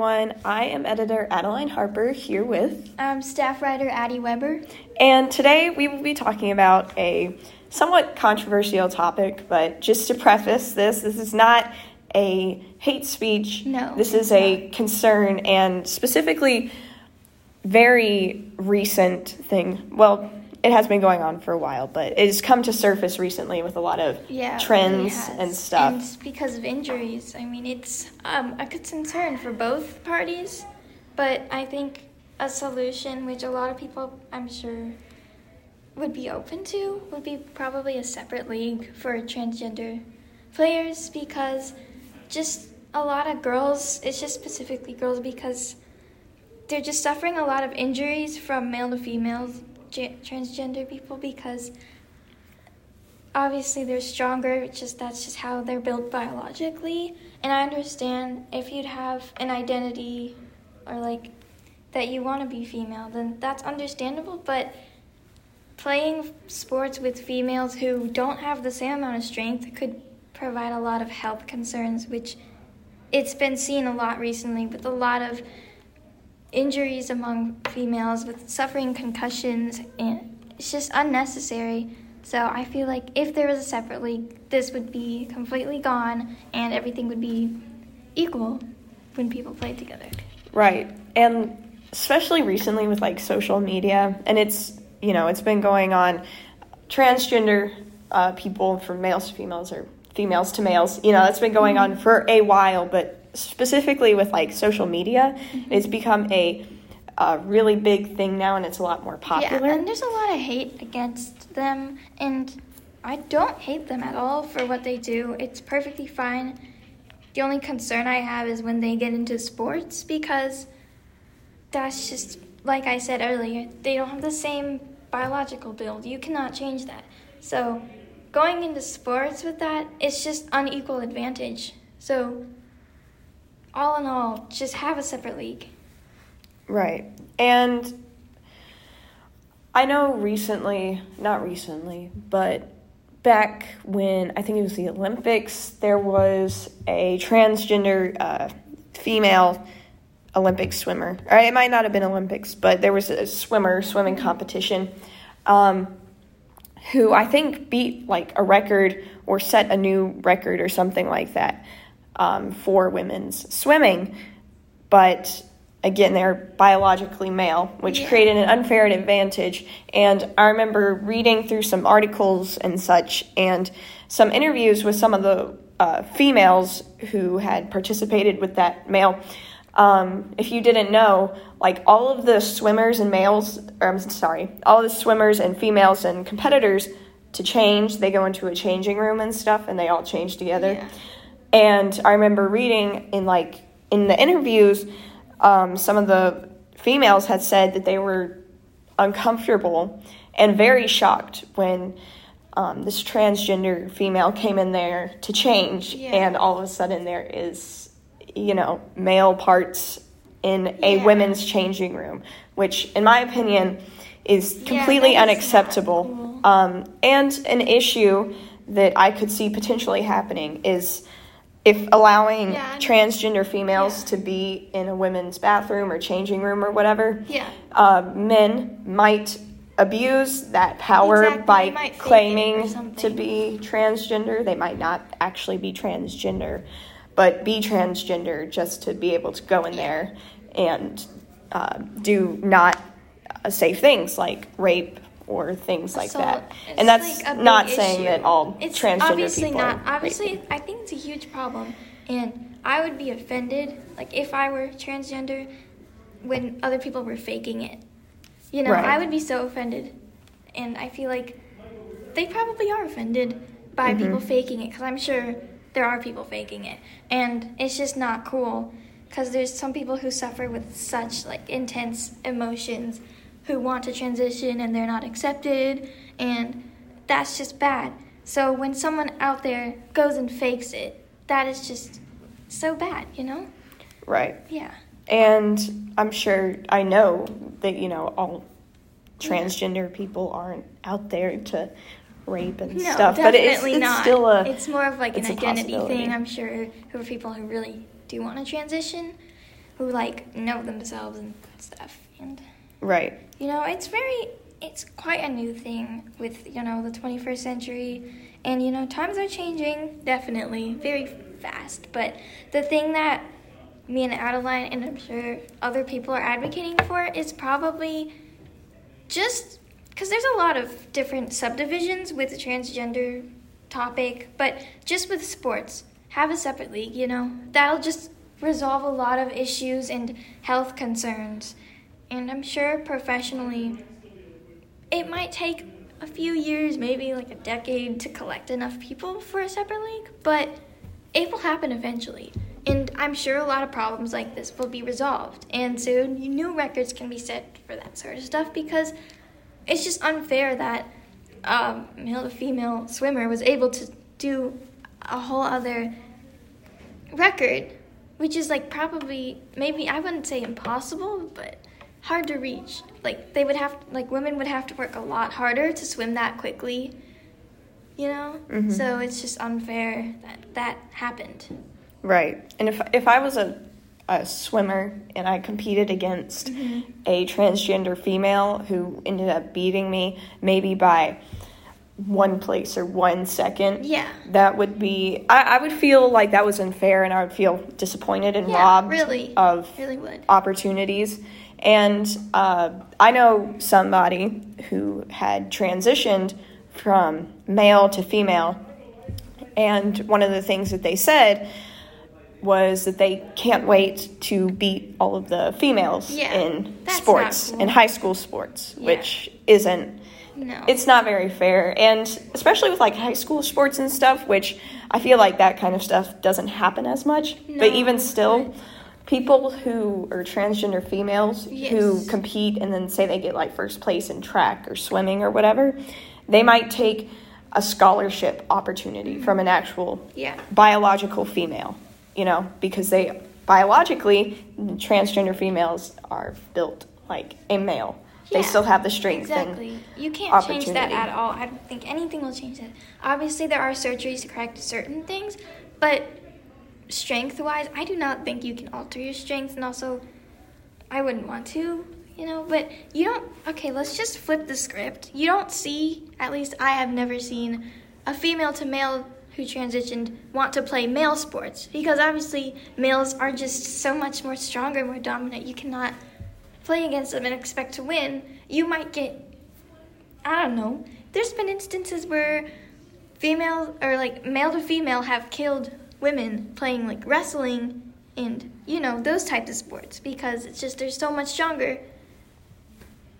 Everyone. I am editor Adeline Harper here with, Um, staff writer Addie Weber. and today we will be talking about a somewhat controversial topic. But just to preface this, this is not a hate speech. No, this is a concern and specifically very recent thing. Well, it has been going on for a while, but it's come to surface recently with a lot of Yeah, trends really and stuff. And because of injuries, I mean, it's um, a concern for both parties. But I think a solution, which a lot of people, I'm sure, would be open to, would be probably a separate league for transgender players because just a lot of girls, it's just specifically girls because they're just suffering a lot of injuries from male to female ge- transgender people because obviously they're stronger just that's just how they're built biologically. And i understand if you'd have an identity or like that you want to be female then that's understandable but playing sports with females who don't have the same amount of strength could provide a lot of health concerns which it's been seen a lot recently with a lot of injuries among females with suffering concussions and it's just unnecessary. So i feel like if there was a separate league this would be completely gone and everything would be equal when people played together. Right. And especially recently with like social media, and it's, you know, it's been going on. Transgender uh, people from males to females or females to males, you know, that's been going on for a while, but specifically with like social media, mm-hmm. it's become a, a really big thing now and it's a lot more popular. yeah and there's a lot of hate against them and i don't hate them at all for what they do it's perfectly fine the only concern i have is when they get into sports because that's just like I said earlier, they don't have the same biological build. You cannot change that. So, going into sports with that, it's just unequal advantage. So, all in all, just have a separate league. Right. And I know recently, not recently, but back when I think it was the Olympics, there was a transgender uh, female Olympic swimmer. Or it might not have been Olympics, but there was a swimmer swimming competition um, who I think beat like a record or set a new record or something like that um, for women's swimming. But again, they're biologically male, which Yeah. created an unfair advantage. And I remember reading through some articles and such, and some interviews with some of the uh, females who had participated with that male. Um, if you didn't know, like all of the swimmers and males, or I'm sorry, all the swimmers and females and competitors to change, they go into a changing room and stuff, and they all change together. Yeah. And I remember reading in like in the interviews, um, some of the females had said that they were uncomfortable and very shocked when um, this transgender female came in there to change, Yeah. and all of a sudden there is, you know, male parts in a Yeah. women's changing room, which, in my opinion, is completely not unacceptable. cool. Um, and an issue that I could see potentially happening is if allowing Yeah, transgender females Yeah. to be in a women's bathroom or changing room or whatever, Yeah. uh, men might abuse that power Exactly, by they might fake it or claiming to be transgender. They might not actually be transgender, but be transgender just to be able to go in there and uh, do not uh, safe things like rape or things like Assault. that. And that's like not saying issue. that all it's transgender obviously people not. Obviously, raping. I think it's a huge problem, and I would be offended, like if I were transgender, when other people were faking it. You know, Right. I would be so offended, and I feel like they probably are offended by Mm-hmm. people faking it, because I'm sure there are people faking it, and it's just not cool. Because there's some people who suffer with such like intense emotions, who want to transition and they're not accepted, and that's just bad. So when someone out there goes and fakes it, that is just so bad, you know? Right. Yeah. And I'm sure I know that you know all transgender people aren't out there to rape and No, stuff, but it's, it's not. still a it's more of like an identity thing. I'm sure who are people who really do want to transition, who like know themselves and stuff. And Right. you know, it's very it's quite a new thing with, you know, the 21st century. And you know, times are changing definitely very fast, but the thing that me and Adeline and I'm sure other people are advocating for is probably just because there's a lot of different subdivisions with the transgender topic, but just with sports, have a separate league, you know? That'll just resolve a lot of issues and health concerns. And I'm sure professionally, it might take a few years, maybe like a decade, to collect enough people for a separate league, but it will happen eventually. And I'm sure a lot of problems like this will be resolved. And soon new records can be set for that sort of stuff because it's just unfair that um, male to female swimmer was able to do a whole other record, which is like probably maybe I wouldn't say impossible, but hard to reach. Like they would have like women would have to work a lot harder to swim that quickly. You know? Mhm. So it's just unfair that that happened. Right. And if if I was a a swimmer and I competed against Mm-hmm. a transgender female who ended up beating me maybe by one place or one second, Yeah. that would be I, I would feel like that was unfair and I would feel disappointed and Yeah, robbed really. of Really would. opportunities. And uh, I know somebody who had transitioned from male to female, and one of the things that they said was that they can't wait to beat all of the females Yeah, in sports, cool. in high school sports, Yeah. which isn't No. it's not very fair and especially with like high school sports and stuff which i feel like that kind of stuff doesn't happen as much but even still right. People who are transgender females who compete and then say they get like first place in track or swimming or whatever they might take a scholarship opportunity from an actual yeah. biological female you know because they biologically transgender females are built like a male they Yeah, still have the strength Exactly. You can't change that at all. I don't think anything will change that. Obviously, there are surgeries to correct certain things, but strength wise, I do not think you can alter your strength, and also, I wouldn't want to, you know. But you don't. Okay, let's just flip the script. You don't see, at least I have never seen, a female to male who transitioned want to play male sports because obviously males are just so much more stronger, more dominant. You cannot play against them and expect to win, you might get I don't know. There's been instances where female or like male to female have killed women playing like wrestling and you know those types of sports because it's just they're so much stronger.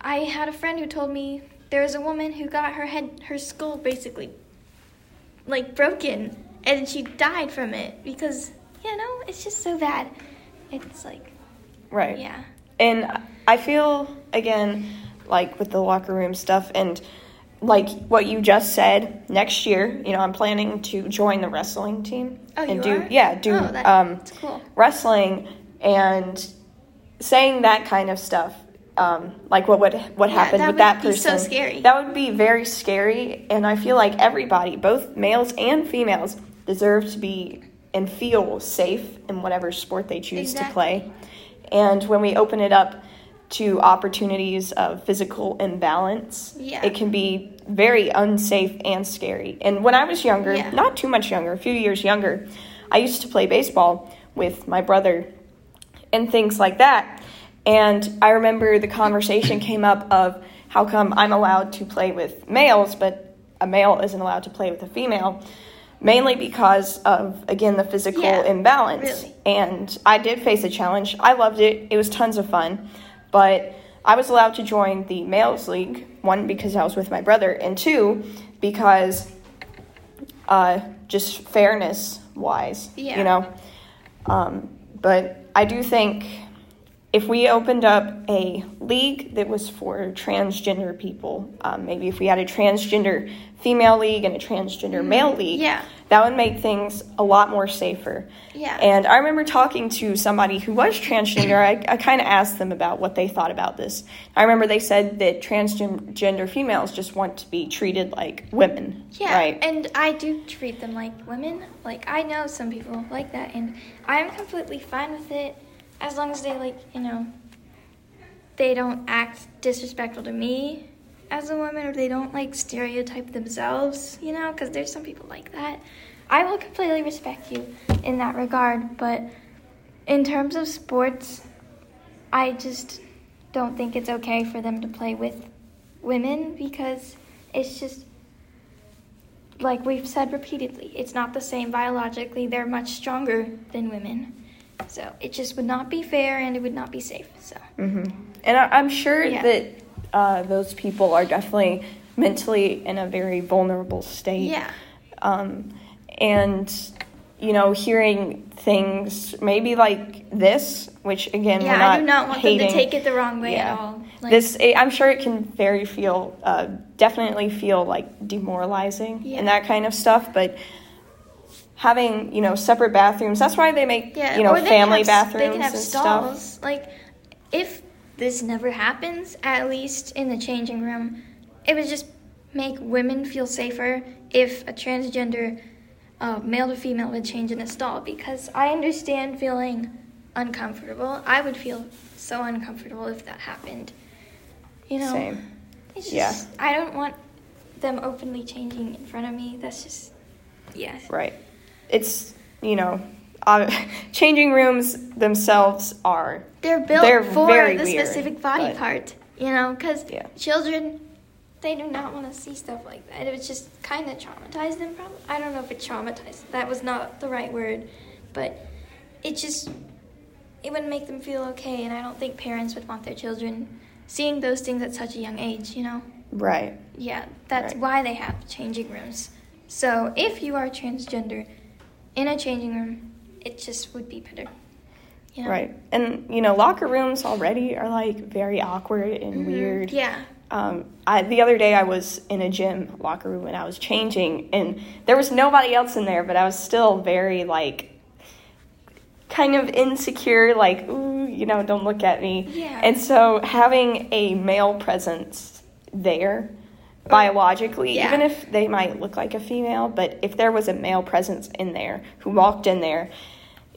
I had a friend who told me there was a woman who got her head her skull basically like broken and she died from it because you know it's just so bad. It's like right yeah. And I feel again like with the locker room stuff and like what you just said next year, you know, I'm planning to join the wrestling team Oh, and you do are? yeah, do Oh, that- um cool. wrestling and saying that kind of stuff um, like what would what Yeah, happened that with would that be so person scary. that would be very scary and i feel like everybody both males and females deserve to be and feel safe in whatever sport they choose to play and when we open it up to opportunities of physical imbalance Yeah. it can be very unsafe and scary and when i was younger Yeah. not too much younger a few years younger i used to play baseball with my brother and things like that. And I remember the conversation came up of how come I'm allowed to play with males, but a male isn't allowed to play with a female, mainly because of, again, the physical Yeah, imbalance. really. And I did face a challenge. I loved it, it was tons of fun. But I was allowed to join the males league, one, because I was with my brother, and two, because uh, just fairness wise, Yeah. you know. Um, but I do think if we opened up a league that was for transgender people, um, maybe if we had a transgender female league and a transgender male league, Mm-hmm. yeah. That would make things a lot more safer. Yeah. And I remember talking to somebody who was transgender. I, I kind of asked them about what they thought about this. I remember they said that transgender females just want to be treated like women. Yeah, Right. and I do treat them like women. Like I know some people like that, and I'm completely fine with it. as long as they like, you know, they don't act disrespectful to me as a woman or they don't like stereotype themselves, you know, because there's some people like that. I will completely respect you in that regard, but in terms of sports, I just don't think it's okay for them to play with women because it's just like we've said repeatedly, it's not the same biologically. They're much stronger than women. So it just would not be fair and it would not be safe. So. hmm And I, I'm sure Yeah. that uh, those people are definitely mentally in a very vulnerable state. Yeah. Um, and you know, hearing things maybe like this, which again, Yeah, not I do not want hating. them to take it the wrong way Yeah. at all. Like, this, it, I'm sure it can very feel, uh, definitely feel like demoralizing Yeah. and that kind of stuff. But having you know separate bathrooms, that's why they make yeah, you know or they can family have, bathrooms They can have and stalls. stuff. Like, if this never happens, at least in the changing room, it would just make women feel safer if a transgender uh, male to female would change in a stall. Because I understand feeling uncomfortable. I would feel so uncomfortable if that happened. You know, Same. it's just Yeah. I don't want them openly changing in front of me. That's just yeah. Right. It's, you know, uh, changing rooms themselves are, They're built They're for the weird, specific body but- part, you know, because Yeah. children, they do not want to see stuff like that. It was just kind of traumatized them, probably. I don't know if it traumatized. That was not the right word, but it just, it wouldn't make them feel okay, and I don't think parents would want their children seeing those things at such a young age, you know? right. Yeah, that's Right. why they have changing rooms. So if you are transgender in a changing room, it just would be better. Know? Right. And, you know, locker rooms already are like very awkward and Mhm. weird. Yeah. Um, I, the other day I was in a gym locker room and I was changing, and there was nobody else in there, but I was still very like kind of insecure, like, ooh, you know, don't look at me. Yeah. And so having a male presence there biologically, Yeah. even if they might look like a female, but if there was a male presence in there who walked in there,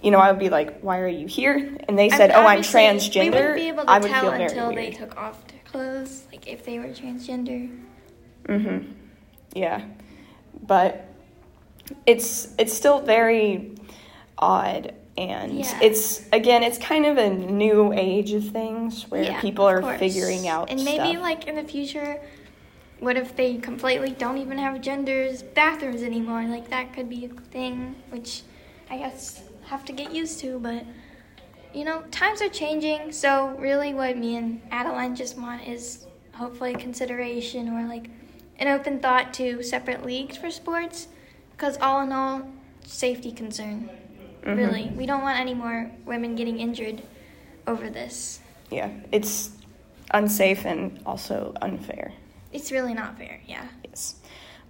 you know, I would be like, "Why are you here?" And they said, I mean, "Oh, I'm transgender." We wouldn't be able to I would tell feel until weird. they took off their clothes, like if they were transgender. Mm-hmm. Yeah, but it's it's still very odd, and Yeah. it's again, it's kind of a new age of things where Yeah, people are course. figuring out And maybe stuff. like in the future, what if they completely don't even have genders bathrooms anymore? Like that could be a thing, which I guess have to get used to. But you know, times are changing. So really, what me and Adeline just want is hopefully consideration or like an open thought to separate leagues for sports. Because all in all, safety concern. Mhm. Really, we don't want any more women getting injured over this. yeah, it's unsafe and also unfair. It's really not fair, yeah.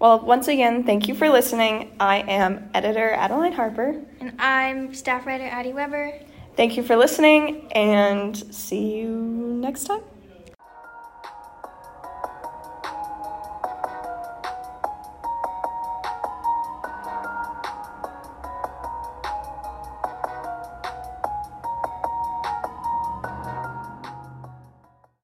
Well, once again, thank you for listening. I am editor Adeline Harper. And I'm staff writer Addie Weber. Thank you for listening, and see you next time.